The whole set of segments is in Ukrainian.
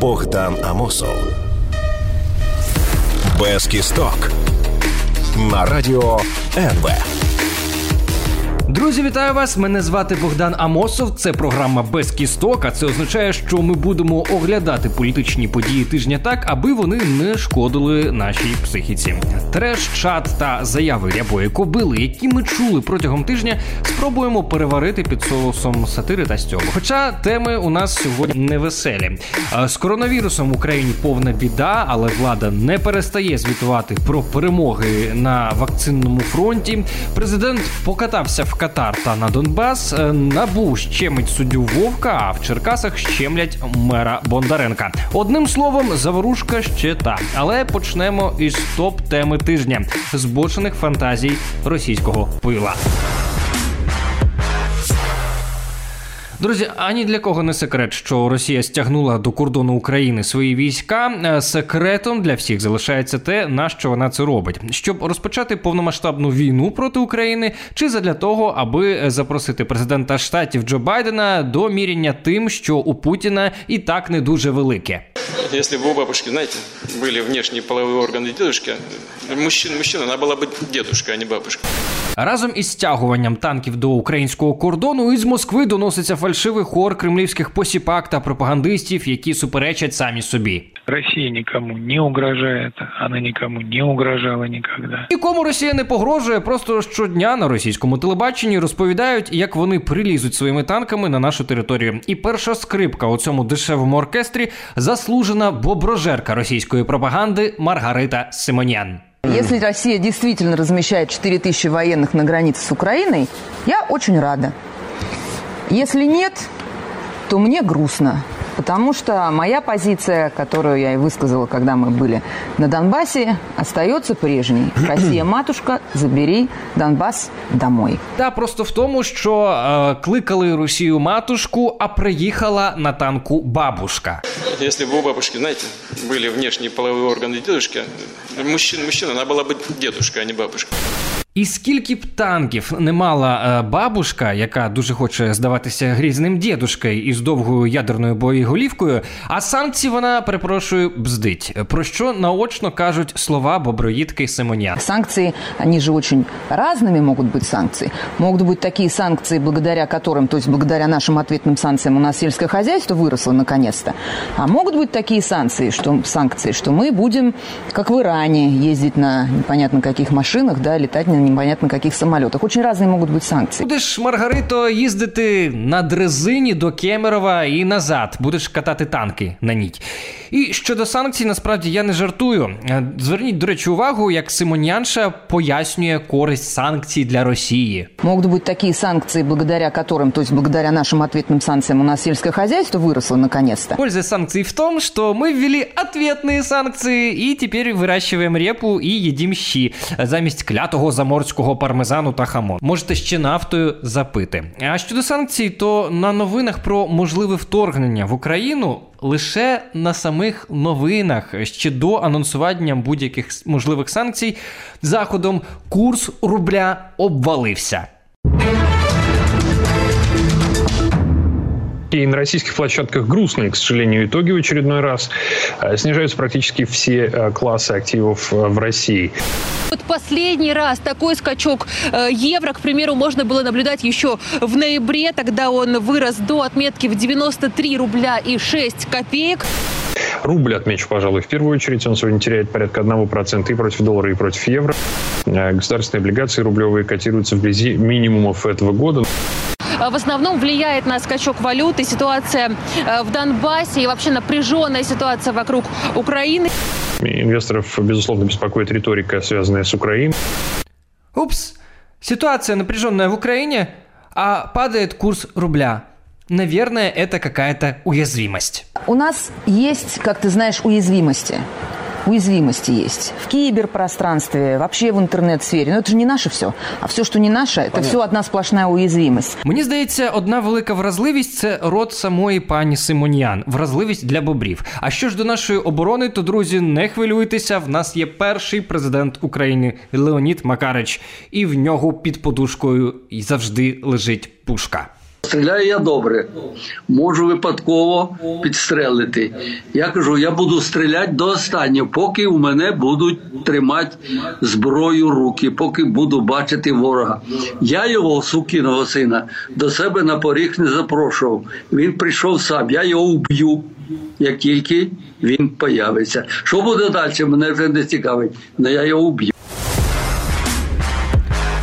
Богдан Амосов. Без кісток на радіо НВ. Друзі, вітаю вас! Мене звати Богдан Амосов. Це програма без кісток. А це означає, що ми будемо оглядати політичні події тижня так, аби вони не шкодили нашій психіці. Треш, чат та заяви рябої кобили, які ми чули протягом тижня, спробуємо переварити під соусом сатири та стьому. Хоча теми у нас сьогодні невеселі. З коронавірусом в Україні повна біда, але влада не перестає звітувати про перемоги на вакцинному фронті. Президент покатався в Катар та на Донбас. Е, Набу щемить суддю Вовка, а в Черкасах щемлять мера Бондаренка. Одним словом, заворушка ще та. Але почнемо із топ теми тижня збочених фантазій російського пила. Друзі, ані для кого не секрет, що Росія стягнула до кордону України свої війська. Е, секретом для всіх залишається те, на що вона це робить, щоб розпочати повномасштабну війну проти України, чи задля того, аби запросити президента штатів Джо Байдена до міряння тим, що у Путіна і так не дуже велике Если бы у бабушки, знаете, были внешние половые органы дедушки, мужчина, мужчина, она была бы дедушка, а не бабушка. Разом із стягуванням танків до українського кордону із Москви доноситься фальшивий хор кремлівських посіпак та пропагандистів, які суперечать самі собі. Россия никому не угрожает, она никому не угрожала никогда. Нікому Росія не погрожує. Просто щодня на російському телебаченні розповідають, як вони прилізуть своїми танками на нашу територію. І перша скрипка у цьому дешевому оркестрі заслужена боброжерка російської пропаганди Маргарита Симонян. Если Россия действительно размещает 4 тысячи военных на границе с Украиной, я очень рада. Если нет, то мне грустно. Потому что моя позиция, которую я и высказала, когда мы были на Донбассе, остается прежней. Россия, матушка, забери Донбас домой. Та просто в тому, що е, кликали Росію матушку, а приїхала на танку бабушка. Если бы у бабушки, знаете, были внешние половые органы дедушки, мужчина, мужчина, она была бы дедушка, а не бабушка. І скільки б танків не мала е, бабушка, яка дуже хоче здаватися грізним дідушкою із довгою ядерною боєголівкою, а санкції вона перепрошую бздить. Про що наочно кажуть слова боброїдки Симонян. Санкции, они же очень разными могут быть санкции. Могут быть такие санкции, благодаря которым, то есть благодаря нашим ответным санкциям у нас сельское хозяйство выросло наконец-то. А могут быть такие санкции, что, санкции, что мы будем, как в Иране, ездить на непонятно каких машинах, да, летать на непонятно каких самолетах. Очень разные могут быть санкции. Будеш, Маргарито, їздити на дрезині до Кемерова і назад. Будеш катати танки на ній. І щодо санкцій, насправді я не жартую. Е, Зверніть, до речі, увагу, як Симонянша пояснює користь санкцій для Росії. Могут быть такие санкции, благодаря которым, то есть благодаря нашим ответным санкциям у нас сельское хозяйство выросло наконец-то. Польза санкций в том, что мы ввели ответные санкции и теперь выращиваем репу і едим щі замість клятого заморського пармезану та хамон. Можете ще нафтою запити. А щодо санкцій, то на новинах про можливе вторгнення в Україну лише на самих новинах ще до анонсування будь-яких можливих санкцій заходом курс рубля обвалився. И на российских площадках грустные, к сожалению, итоги в очередной раз. Э, Снижаются практически все э, классы активов э, в России. Вот последний раз такой скачок евро, к примеру, можно было наблюдать еще в ноябре. Тогда он вырос до отметки в 93 рубля и 6 копеек. Рубль, отмечу, пожалуй, в первую очередь, он сегодня теряет порядка 1% и против доллара, и против евро. Государственные облигации рублевые котируются вблизи минимумов этого года. Э, В основном влияет на скачок валюты ситуация э, в Донбассе и вообще напряженная ситуация вокруг Украины. Инвесторов, безусловно, беспокоит риторика, связанная с Украиной. Упс, ситуация напряженная в Украине, а падает курс рубля. Наверное, это какая-то уязвимость. У нас есть, как ты знаешь, уязвимости. Уязвимости есть. В киберпространстве, вообще в интернет-сфере. Но это же не наше все. А все, что не наше, это все одна сплошная уязвимость. Мені здається, одна велика вразливість це рот самої пані Симоніан. Вразливість для бобрів. А що ж до нашої оборони, то друзі, не хвилюйтеся. В нас є перший президент України Леонід Макарич, і в нього під подушкою завжди лежить пушка. Стріляю я добре, можу випадково підстрелити. Я кажу, я буду стріляти до останнього, поки у мене будуть тримати зброю руки, поки буду бачити ворога. Я його, сукиного сина, до себе на поріг не запрошував. Він прийшов сам, я його вб'ю, як тільки він появиться. Що буде далі? Мене вже не цікавить, але я його вб'ю.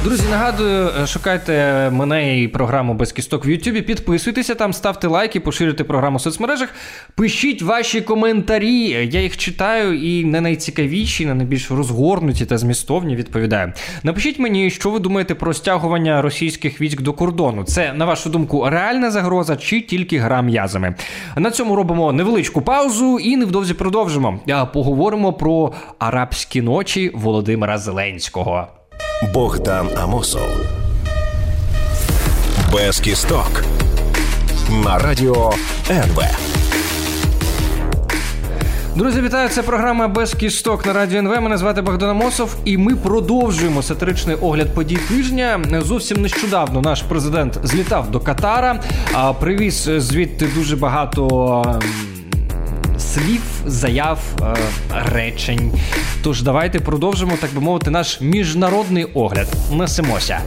Друзі, нагадую, е, шукайте мене і програму без кісток в Ютубі. Підписуйтеся там, ставте лайки, поширюйте програму в соцмережах. Пишіть ваші коментарі. Я їх читаю і на найцікавіші, на найбільш розгорнуті та змістовні відповідаю. Напишіть мені, що ви думаєте про стягування російських військ до кордону. Це, на вашу думку, реальна загроза чи тільки гра м'язами? На цьому робимо невеличку паузу і невдовзі продовжимо. Поговоримо про арабські ночі Володимира Зеленського. Богдан Амосов. Без кісток. На радіо НВ. Друзі, вітаю! Це програма без кісток на радіо НВ. Мене звати Богдан Амосов, і ми продовжуємо сатиричний огляд подій тижня. Зовсім нещодавно наш президент злітав до Катара, привіз звідти дуже багато. Слів, заяв, е, речень. Тож давайте продовжимо, так би мовити, наш міжнародний огляд. Несемося.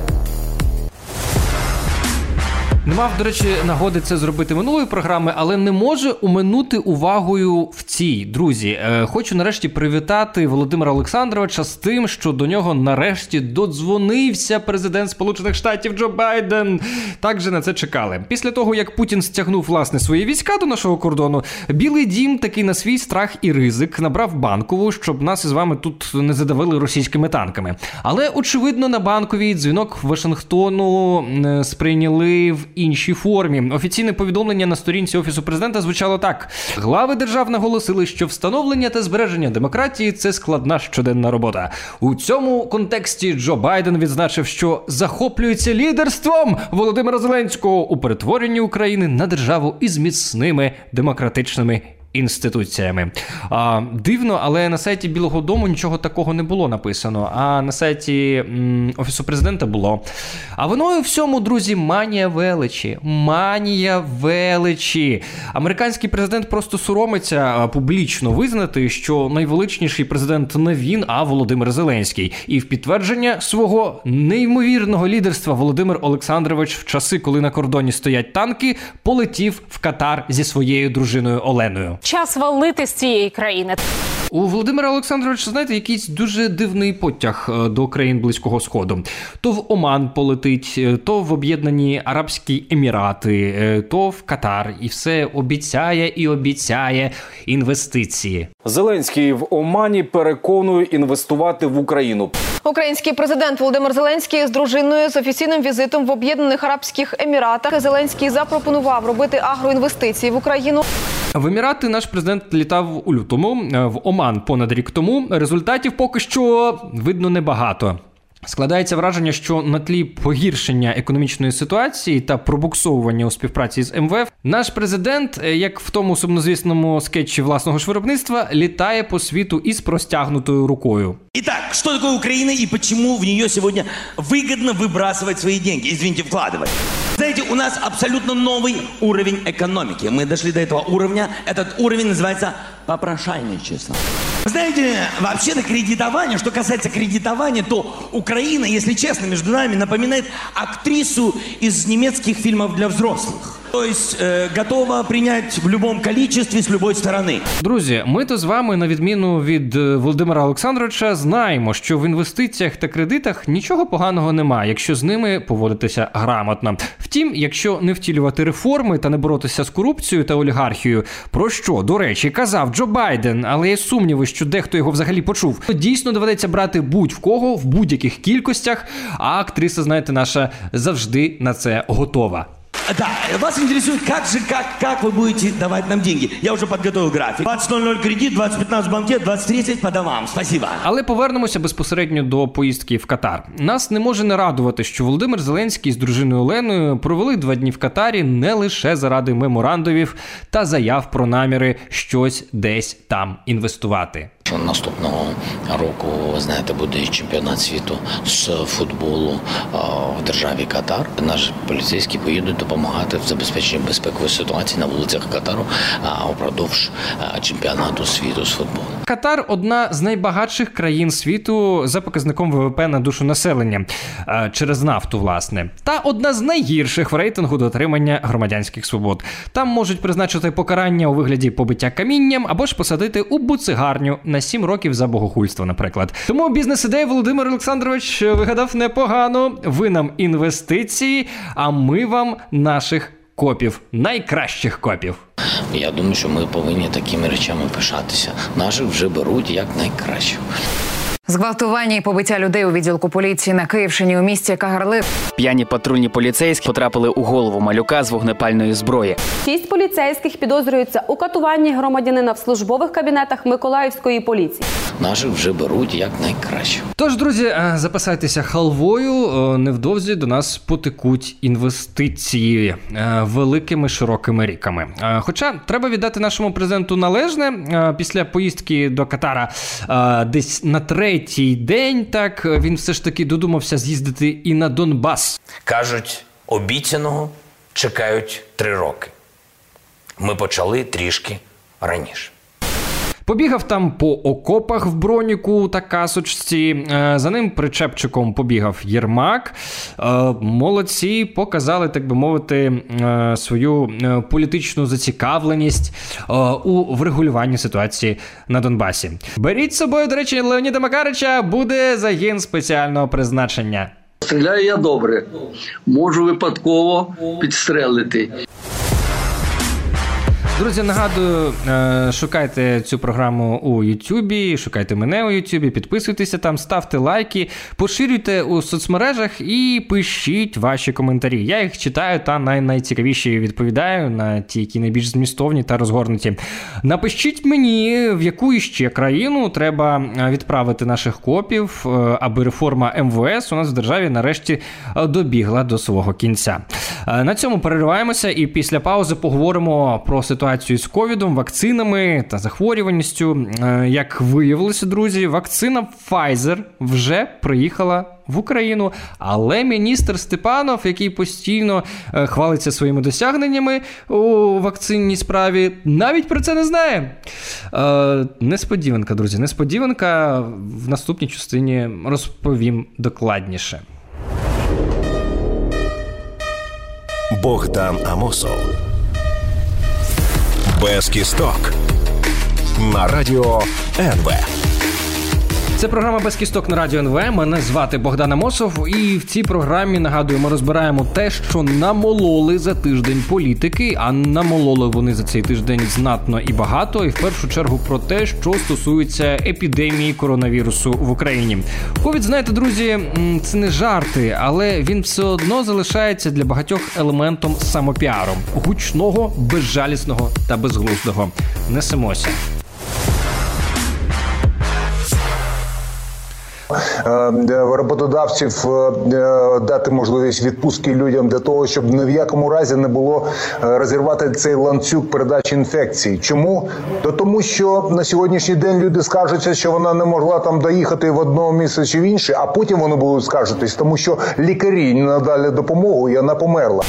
Не мав, до речі, нагоди це зробити минулої програми, але не може уминути увагою в цій. Друзі, е, хочу нарешті привітати Володимира Олександровича з тим, що до нього нарешті додзвонився президент Сполучених Штатів Джо Байден. Так же на це чекали. Після того, як Путін стягнув власне свої війська до нашого кордону, Білий дім такий на свій страх і ризик набрав банкову, щоб нас із вами тут не задавили російськими танками. Але очевидно, на банковій дзвінок Вашингтону е, сприйняли в іншій формі. Офіційне повідомлення на сторінці офісу президента звучало так: глави держав наголосили, що встановлення та збереження демократії це складна щоденна робота. У цьому контексті Джо Байден відзначив, що захоплюється лідерством Володимира Зеленського у перетворенні України на державу із міцними демократичними інституціями. А, Дивно, але на сайті Білого Дому нічого такого не було написано. А на сайті м, Офісу президента було. А воно і всьому, друзі, манія величі. Манія величі. Американський президент просто соромиться публічно визнати, що найвеличніший президент не він, а Володимир Зеленський. І в підтвердження свого неймовірного лідерства Володимир Олександрович в часи, коли на кордоні стоять танки, полетів в Катар зі своєю дружиною Оленою. Час валити з цієї країни. У Володимира Олександровича, знаєте, якийсь дуже дивний потяг е, до країн Близького Сходу. То в Оман полетить, е, то в Об'єднані Арабські Емірати, е, то в Катар, і все обіцяє і обіцяє інвестиції. Зеленський в Омані переконує інвестувати в Україну. Український президент Володимир Зеленський з дружиною з офіційним візитом в Об'єднаних Арабських Еміратах. Зеленський запропонував робити агроінвестиції в Україну. В Емірати наш президент літав у лютому, в Оман понад рік тому. Результатів поки що видно небагато. Складається враження, що на тлі погіршення економічної ситуації та пробуксовування у співпраці з МВФ, наш президент, як в тому сумнозвісному скетчі власного ж виробництва, літає по світу із простягнутою рукою. Итак, что такое Украина и почему в нее сегодня выгодно выбрасывать свои деньги, извините, вкладывать? Знаете, у нас абсолютно новый уровень экономики. Мы дошли до этого уровня. Этот уровень называется попрошайничество. Знаете, вообще-то кредитование, что касается кредитования, то Украина, если честно, между нами напоминает актрису из немецких фильмов для взрослых. То есть э, готова принять в любом количестве с любой стороны. Друзі, ми то з вами, на відміну від е, Володимира Олександровича, знаємо, що в інвестиціях та кредитах нічого поганого немає, якщо з ними поводитися грамотно. Втім, якщо не втілювати реформи та не боротися з корупцією та олігархією, про що до речі казав Джо Байден, але є сумніви, що дехто його взагалі почув, то дійсно доведеться брати будь-в кого в будь-яких кількостях. А актриса, знаєте, наша завжди на це готова. Да, вас интересует, как же, как, как вы будете давать нам деньги. Я уже подготовил график. 20.00 кредит, 20.15 банкет, 20.30 по домам. Спасибо. Але повернемося безпосередньо до поїздки в Катар. Нас не може не радувати, що Володимир Зеленський з дружиною Оленою провели два дні в Катарі не лише заради меморандумів та заяв про наміри щось десь там інвестувати. Наступного року, ви знаєте, буде чемпіонат світу з футболу в державі Катар. Наші поліцейські поїдуть допомагати в забезпеченні безпекової ситуації на вулицях Катару упродовж чемпіонату світу з футболу. Катар одна з найбагатших країн світу за показником ВВП на душу населення через нафту, власне, та одна з найгірших в рейтингу дотримання громадянських свобод. Там можуть призначити покарання у вигляді побиття камінням або ж посадити у буцигарню на 7 років за богохульство, наприклад. Тому бізнес-ідея Володимир Олександрович вигадав непогано. Ви нам інвестиції, а ми вам наших копів, найкращих копів. Я думаю, що ми повинні такими речами пишатися. Наших вже беруть як найкращих. Зґвалтування і побиття людей у відділку поліції на Київщині у місті Кагарлик. П'яні патрульні поліцейські потрапили у голову малюка з вогнепальної зброї. Шість поліцейських підозрюються у катуванні громадянина в службових кабінетах Миколаївської поліції. Наших вже беруть як найкраще. Тож, друзі, е, записайтеся халвою. Е, невдовзі до нас потекуть інвестиції е, великими широкими ріками. Хоча треба віддати нашому президенту належне після поїздки до Катара десь на третій день. Так він все ж таки додумався з'їздити і на Донбас. Кажуть, обіцяного чекають три роки. Ми почали трішки раніше. Побігав там по окопах в броніку та касочці. Е, за ним причепчиком побігав Єрмак. Е, молодці показали, так би мовити, е, свою політичну зацікавленість у врегулюванні ситуації на Донбасі. Беріть з собою, до речі, Леоніда Макарича буде загін спеціального призначення. Стріляю я добре, можу випадково підстрелити. Друзі, нагадую, е, шукайте цю програму у Ютубі, шукайте мене у Ютубі, підписуйтеся там, ставте лайки, поширюйте у соцмережах і пишіть ваші коментарі. Я їх читаю та най- найцікавіші відповідаю на ті, які найбільш змістовні та розгорнуті. Напишіть мені, в яку іще країну треба е, відправити наших копів, е, аби реформа МВС у нас в державі нарешті добігла до свого кінця. На цьому перериваємося і після паузи поговоримо про ситуацію ситуацію з ковідом, вакцинами та захворюваністю. Е, як виявилося, друзі, вакцина Pfizer вже приїхала. В Україну, але міністр Степанов, який постійно е, хвалиться своїми досягненнями у вакцинній справі, навіть про це не знає. Е, Несподіванка, друзі, несподіванка в наступній частині розповім докладніше. Богдан Амосов без кісток на радіо НВ. Це програма без кісток на радіо НВ. Мене звати Богдан Амосов, і в цій програмі нагадую, ми розбираємо те, що намололи за тиждень політики, а намололи вони за цей тиждень знатно і багато. І в першу чергу про те, що стосується епідемії коронавірусу в Україні. Ковід, знаєте, друзі, це не жарти, але він все одно залишається для багатьох елементом самопіару гучного, безжалісного та безглуздого. Несемося. Роботодавців е, е, дати можливість відпустки людям для того, щоб ні в якому разі не було розірвати цей ланцюг передачі інфекції. Чому? То тому, що на сьогоднішній день люди скаржаться, що вона не могла там доїхати в одного місце чи в інше, а потім вони будуть скаржитись, тому що лікарі не надали допомогу, і вона померла.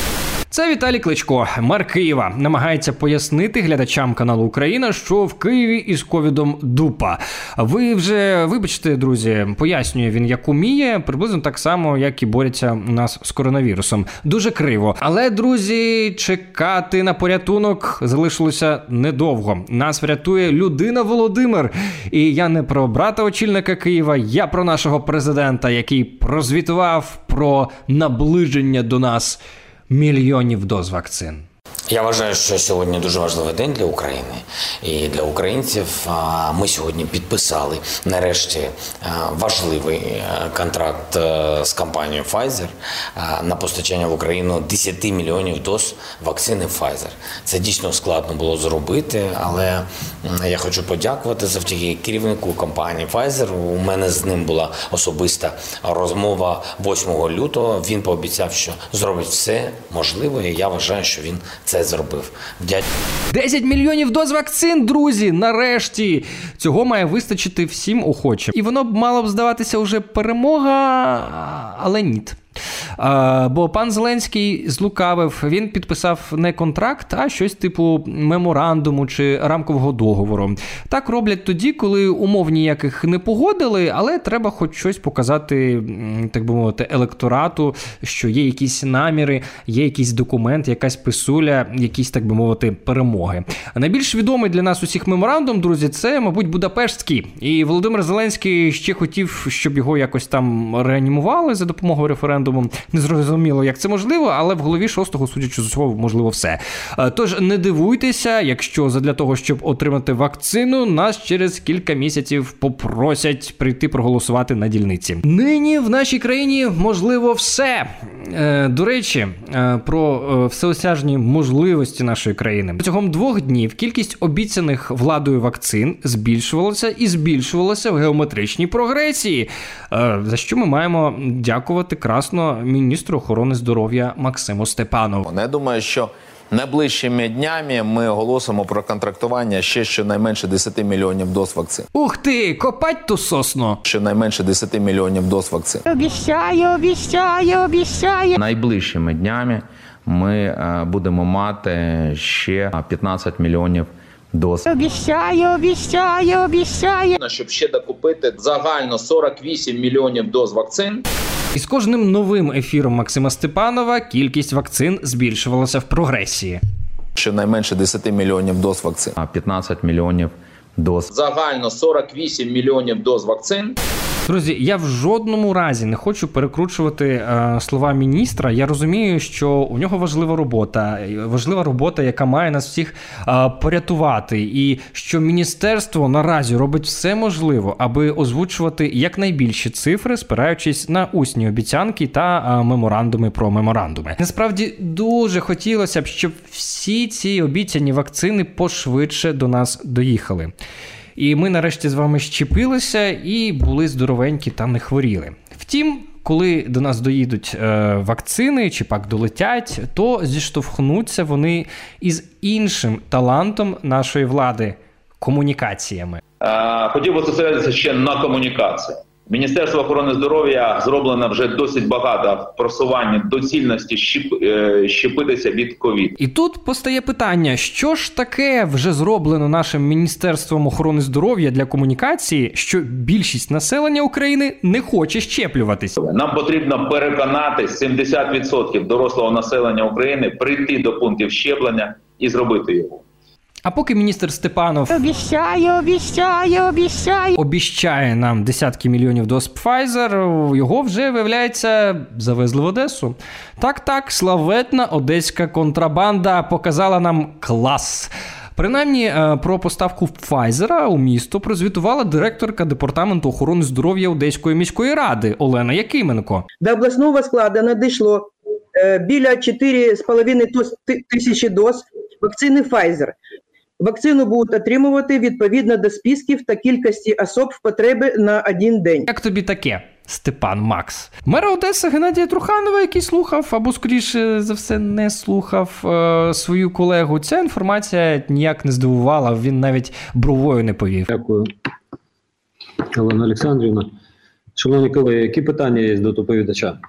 Це Віталій Кличко, мер Києва, намагається пояснити глядачам каналу Україна, що в Києві із ковідом дупа. Ви вже вибачте, друзі, пояснює він, як уміє, приблизно так само, як і борються у нас з коронавірусом. Дуже криво. Але друзі, чекати на порятунок залишилося недовго. Нас врятує людина Володимир. І я не про брата очільника Києва, я про нашого президента, який прозвітував про наближення до нас мільйонів доз вакцин. Я вважаю, що сьогодні дуже важливий день для України і для українців. Ми сьогодні підписали нарешті важливий е, контракт е, з компанією Pfizer на постачання в Україну 10 мільйонів доз вакцини Pfizer. Це дійсно складно було зробити, але я хочу подякувати завдяки керівнику компанії Pfizer. У мене з ним була особиста розмова 8 лютого. Він пообіцяв, що зробить все можливе. і Я вважаю, що він це все зробив. Вдя... 10 мільйонів доз вакцин, друзі. Нарешті цього має вистачити всім охочим. І воно б мало б здаватися уже перемога, але ні. Бо пан Зеленський злукавив, він підписав не контракт, а щось типу меморандуму чи рамкового договору. Так роблять тоді, коли умов ніяких не погодили, але треба хоч щось показати, так би мовити, електорату, що є якісь наміри, є якийсь документ, якась писуля, якісь, так би мовити, перемоги. Найбільш відомий для нас усіх меморандум, друзі, це, мабуть, Будапештський. І Володимир Зеленський ще хотів, щоб його якось там реанімували за допомогою референдуму. Не зрозуміло, як це можливо, але в голові шостого, судячи з усього, можливо, все. Е, тож не дивуйтеся, якщо задля того, щоб отримати вакцину, нас через кілька місяців попросять прийти проголосувати на дільниці. Нині в нашій країні можливо все. Е, до речі, е, про всеосяжні можливості нашої країни протягом двох днів кількість обіцяних владою вакцин збільшувалася і збільшувалася в геометричній прогресії, за що ми маємо дякувати красно міністру охорони здоров'я Максиму Степанову. Не думаю, що Найближчими днями ми оголосимо про контрактування ще щонайменше 10 мільйонів доз вакцин. Ух ти, копать ту сосну! Щонайменше 10 мільйонів доз вакцин. Обіщаю, обіщаю, обіщаю. Найближчими днями ми е, будемо мати ще 15 мільйонів доз. Обіщаю, обіщаю, обіщаю. Щоб ще докупити загально 48 мільйонів доз вакцин. І з кожним новим ефіром Максима Степанова кількість вакцин збільшувалася в прогресії. Щонайменше 10 мільйонів доз вакцин. А 15 мільйонів доз. Загально 48 мільйонів доз вакцин. Друзі, я в жодному разі не хочу перекручувати е, слова міністра. Я розумію, що у нього важлива робота, важлива робота, яка має нас всіх е, порятувати, і що міністерство наразі робить все можливе, аби озвучувати якнайбільші цифри, спираючись на усні обіцянки та е, меморандуми про меморандуми. Насправді дуже хотілося б, щоб всі ці обіцяні вакцини пошвидше до нас доїхали. І ми нарешті з вами щепилися і були здоровенькі та не хворіли. Втім, коли до нас доїдуть е, вакцини чи пак долетять, то зіштовхнуться вони із іншим талантом нашої влади комунікаціями. Хотів би зосередитися ще на комунікації. Міністерство охорони здоров'я зроблено вже досить багато в просуванні доцільності щеп, е, щепитися від ковід. І тут постає питання: що ж таке вже зроблено нашим міністерством охорони здоров'я для комунікації, що більшість населення України не хоче щеплюватись? Нам потрібно переконати 70% дорослого населення України прийти до пунктів щеплення і зробити його. А поки міністр Степанов обіщаю, обіщаю, обіщаю. обіщає нам десятки мільйонів доз Pfizer, його вже виявляється завезли в Одесу. Так, так, славетна одеська контрабанда показала нам клас. Принаймні е, про поставку Pfizer у місто прозвітувала директорка департаменту охорони здоров'я Одеської міської ради Олена Якименко. До обласного складу надійшло е, біля 4,5 тисячі доз вакцини Pfizer. Вакцину будуть отримувати відповідно до списків та кількості особ в потреби на один день. Як тобі таке? Степан Макс, мера Одеси Геннадія Труханова, який слухав, або скоріше за все не слухав е, свою колегу. Ця інформація ніяк не здивувала. Він навіть бровою не повів. Дякую, Олена Олександрівна. Шановні колеги, які питання є до доповідача?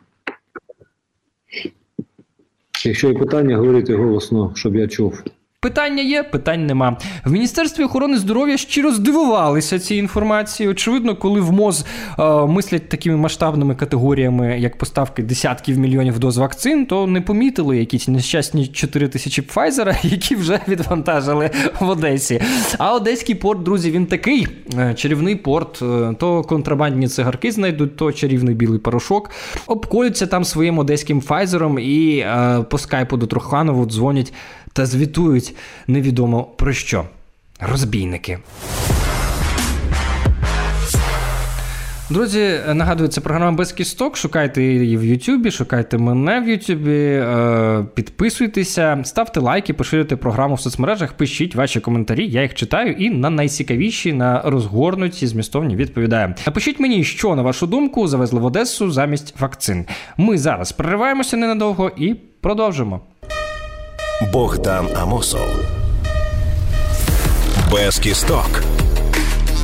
Якщо є питання, говорити голосно, щоб я чув. Питання є, питань нема. В Міністерстві охорони здоров'я щиро здивувалися цій інформації. Очевидно, коли в МОЗ е, мислять такими масштабними категоріями, як поставки десятків мільйонів доз вакцин, то не помітили якісь нещасні 4 тисячі Пфайзера, які вже відвантажили в Одесі. А Одеський порт, друзі, він такий е, чарівний порт. Е, то контрабандні цигарки знайдуть, то чарівний білий порошок. Обколються там своїм одеським Пфайзером і е, по скайпу до Труханову дзвонять та звітують невідомо про що. Розбійники. Друзі, нагадую, це програма без кісток. Шукайте її в Ютубі, шукайте мене в Ютубі, е, підписуйтеся, ставте лайки, поширюйте програму в соцмережах, пишіть ваші коментарі, я їх читаю і на найцікавіші, на розгорнуті, змістовні відповідаю. Напишіть мені, що на вашу думку завезли в Одесу замість вакцин. Ми зараз перериваємося ненадовго і продовжимо. Богдан Амосов. Без кісток.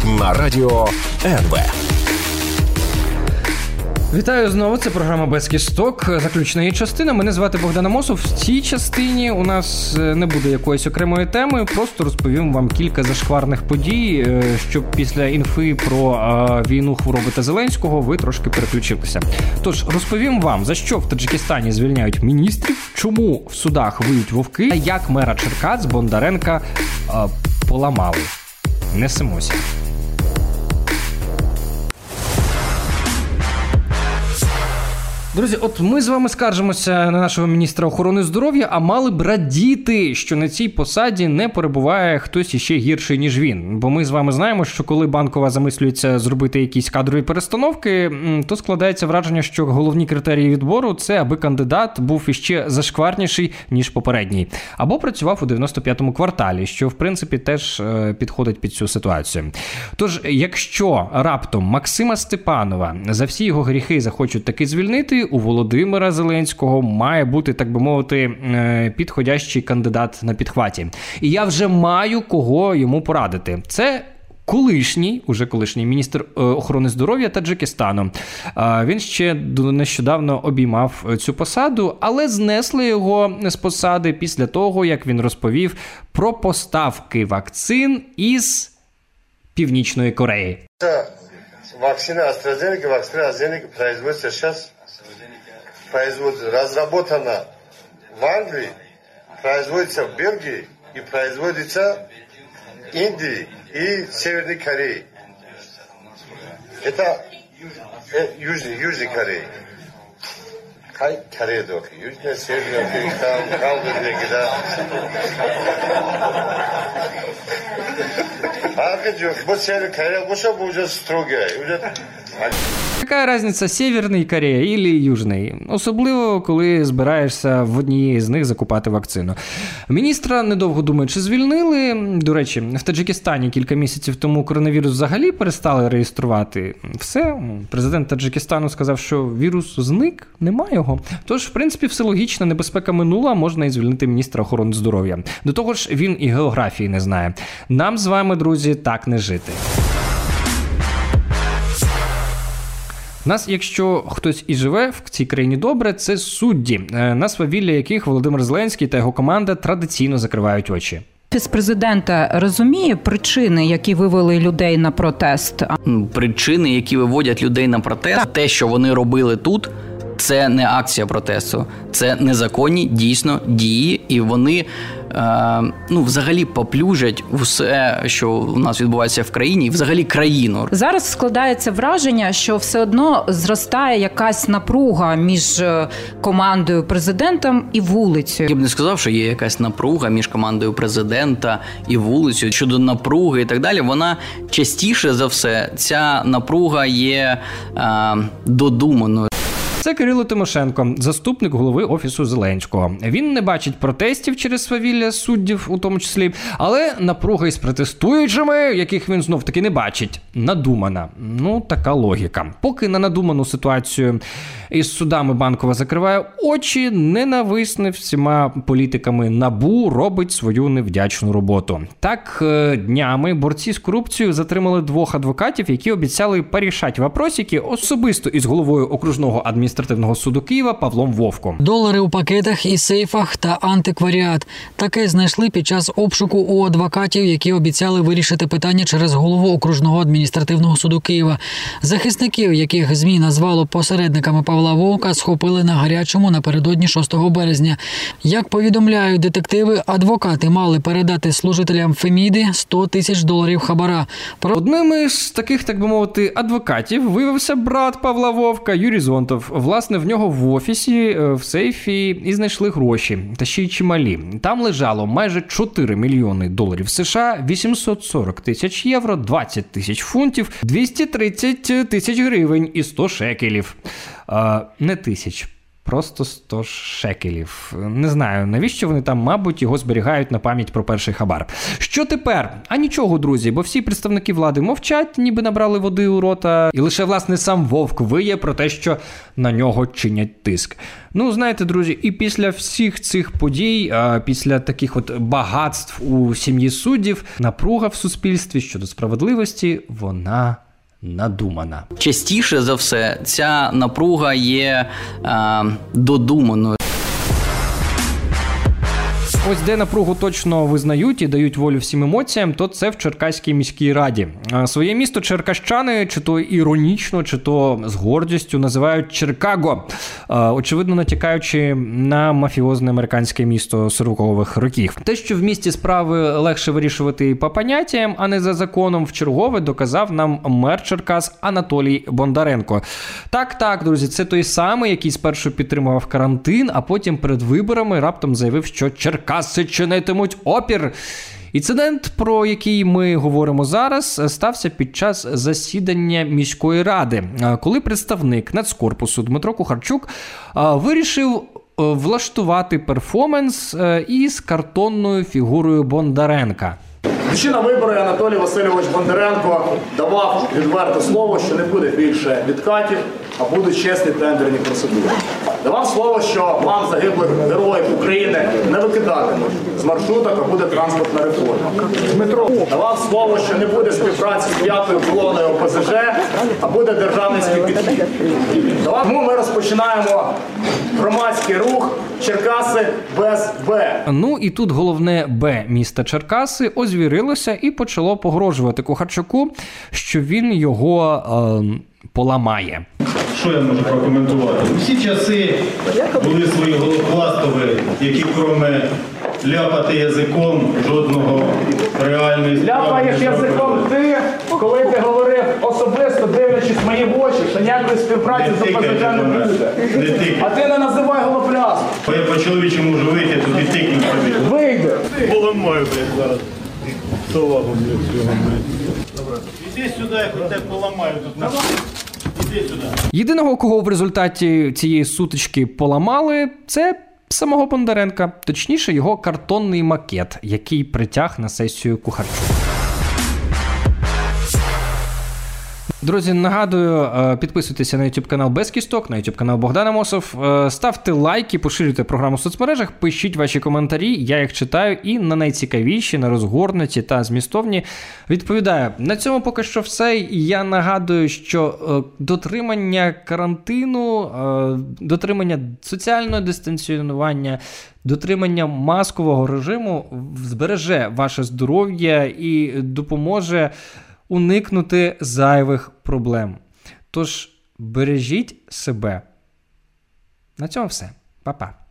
На радіо НВ. Вітаю знову. Це програма без кісток. Заключна її частина. Мене звати Богдан Амосов. В цій частині у нас е, не буде якоїсь окремої теми. Просто розповім вам кілька зашкварних подій, е, щоб після інфи про е, війну хвороби та Зеленського ви трошки переключилися. Тож розповім вам за що в Таджикистані звільняють міністрів, чому в судах виють вовки, а як мера Черкас Бондаренка поламали. Несемося. Друзі, от ми з вами скаржимося на нашого міністра охорони здоров'я, а мали б радіти, що на цій посаді не перебуває хтось іще гірший, ніж він. Бо ми з вами знаємо, що коли банкова замислюється зробити якісь кадрові перестановки, то складається враження, що головні критерії відбору це аби кандидат був іще зашкварніший, ніж попередній, або працював у 95-му кварталі, що в принципі теж е, підходить під цю ситуацію. Тож, якщо раптом Максима Степанова за всі його гріхи захочуть таки звільнити у Володимира Зеленського має бути, так би мовити, е, підходящий кандидат на підхваті. І я вже маю кого йому порадити. Це. Колишній, уже колишній міністр е, охорони здоров'я Таджикистану. Він ще нещодавно обіймав цю посаду, але знесли його з посади після того, як він розповів про поставки вакцин із Північної Кореї. Вакцина AstraZeneca, вакцина AstraZeneca производится сейчас производится, разработана в Англии, производится в Бельгии и производится в Индии и Северной Корее. Это э, Южной, Южной Кореи. Кай, Корея только. Южная, Северная Корея, там, Калгадеги, да. А, вот Северная Корея, вот чтобы уже строгая, уже Яка різниця Северний Корея і Южний? Особливо, коли збираєшся в однієї з них закупати вакцину. Міністра недовго думаючи звільнили. До речі, в Таджикистані кілька місяців тому коронавірус взагалі перестали реєструвати. Все, президент Таджикистану сказав, що вірус зник, нема його. Тож, в принципі, все логічно, небезпека минула, можна і звільнити міністра охорони здоров'я. До того ж, він і географії не знає. Нам з вами, друзі, так не жити. Нас, якщо хтось і живе в цій країні добре, це судді, е, на свавілля яких Володимир Зеленський та його команда традиційно закривають очі. Офіс президента розуміє причини, які вивели людей на протест. Причини, які виводять людей на протест, так. те, що вони робили тут. Це не акція протесту, це незаконні дійсно дії, і вони е, ну взагалі поплюжать все, що у нас відбувається в країні, і взагалі країну. Зараз складається враження, що все одно зростає якась напруга між е, командою президентом і вулицею. Я б не сказав, що є якась напруга між командою президента і вулицею щодо напруги і так далі. Вона частіше за все ця напруга є е, додуманою. Це Кирило Тимошенко, заступник голови офісу Зеленського. Він не бачить протестів через свавілля суддів, у тому числі, але напруга із протестуючими, яких він знов таки не бачить, надумана. Ну така логіка. Поки на надуману ситуацію із судами банкова закриває очі, ненависне всіма політиками набу робить свою невдячну роботу. Так е, днями борці з корупцією затримали двох адвокатів, які обіцяли порішати вопросики особисто із головою окружного адміністративного суду Києва Павлом Вовком. Долари у пакетах і сейфах та антикваріат таке знайшли під час обшуку у адвокатів, які обіцяли вирішити питання через голову окружного адміністративного суду Києва. Захисників, яких змі назвало посередниками Павла Вовка схопили на гарячому напередодні 6 березня. Як повідомляють детективи, адвокати мали передати служителям Феміди 100 тисяч доларів хабара. Про одним із таких, так би мовити, адвокатів виявився брат Павла Вовка Юрій Зонтов. Власне, в нього в офісі е, в сейфі і знайшли гроші, та ще й чималі. Там лежало майже 4 мільйони доларів США, 840 тисяч євро, 20 тисяч фунтів, 230 тисяч гривень і 100 шекелів. Не тисяч. Просто 100 шекелів. Не знаю, навіщо вони там, мабуть, його зберігають на пам'ять про перший хабар. Що тепер? А нічого, друзі, бо всі представники влади мовчать, ніби набрали води у рота, і лише власне сам вовк виє про те, що на нього чинять тиск. Ну, знаєте, друзі, і після всіх цих подій, після таких от багатств у сім'ї суддів, напруга в суспільстві щодо справедливості, вона надумана. Частіше за все, ця напруга є е, додуманою. Ось де напругу точно визнають і дають волю всім емоціям, то це в Черкаській міській раді. Своє місто черкащани, чи то іронічно, чи то з гордістю називають Черкаго, очевидно, натякаючи на мафіозне американське місто 40-х років. Те, що в місті справи легше вирішувати по поняттям, а не за законом, в чергове доказав нам мер Черкас Анатолій Бондаренко. Так, так, друзі, це той самий, який спершу підтримував карантин, а потім перед виборами раптом заявив, що Черкас. Черкаси чинитимуть опір. Інцидент, про який ми говоримо зараз, стався під час засідання міської ради, коли представник нацкорпусу Дмитро Кухарчук вирішив влаштувати перформанс із картонною фігурою Бондаренка. Йдучи на вибори, Анатолій Васильович Бондаренко давав відверте слово, що не буде більше відкатів, а будуть чесні тендерні процедури. Давав слово, що мам загиблих героїв України не викидатимуть з маршруток, а буде транспортна реформа. Дмитро давав слово, що не буде співпраці з п'ятою колоною ОПЗЖ, а буде державницький підхід. Тому ми розпочинаємо громадський рух Черкаси без Б. Ну і тут головне Б міста Черкаси озвірилося і почало погрожувати Кухарчуку, що він його е, поламає. Що я можу прокоментувати? Всі часи були свої голопластові, які кроме ляпати язиком жодного реальної Ляпаєш язиком ти, коли ти говорив особисто, дивлячись мені в очі, що ніякої співпраці з ОПЗЖ не буде. А ти не називай голопляс. Бо я по-чоловічому можу вийти, то ти тикнуть собі. Вийде. Поламаю, блядь, зараз. Салагу, блядь, цього, блядь. Добре. Іди сюди, я хоч тебе поламаю тут. Єдиного, кого в результаті цієї сутички поламали, це самого Бондаренка, точніше, його картонний макет, який притяг на сесію Кухарчук. Друзі, нагадую, е, підписуйтеся на YouTube канал Без Кісток, на YouTube канал Богдана Мосов. Е, ставте лайки, поширюйте програму в соцмережах, пишіть ваші коментарі, я їх читаю і на найцікавіші, на розгорнуті та змістовні відповідаю. На цьому поки що все. Я нагадую, що е, дотримання карантину, дотримання соціального дистанціонування. Дотримання маскового режиму збереже ваше здоров'я і допоможе уникнути зайвих проблем. Тож бережіть себе. На цьому все. Па-па.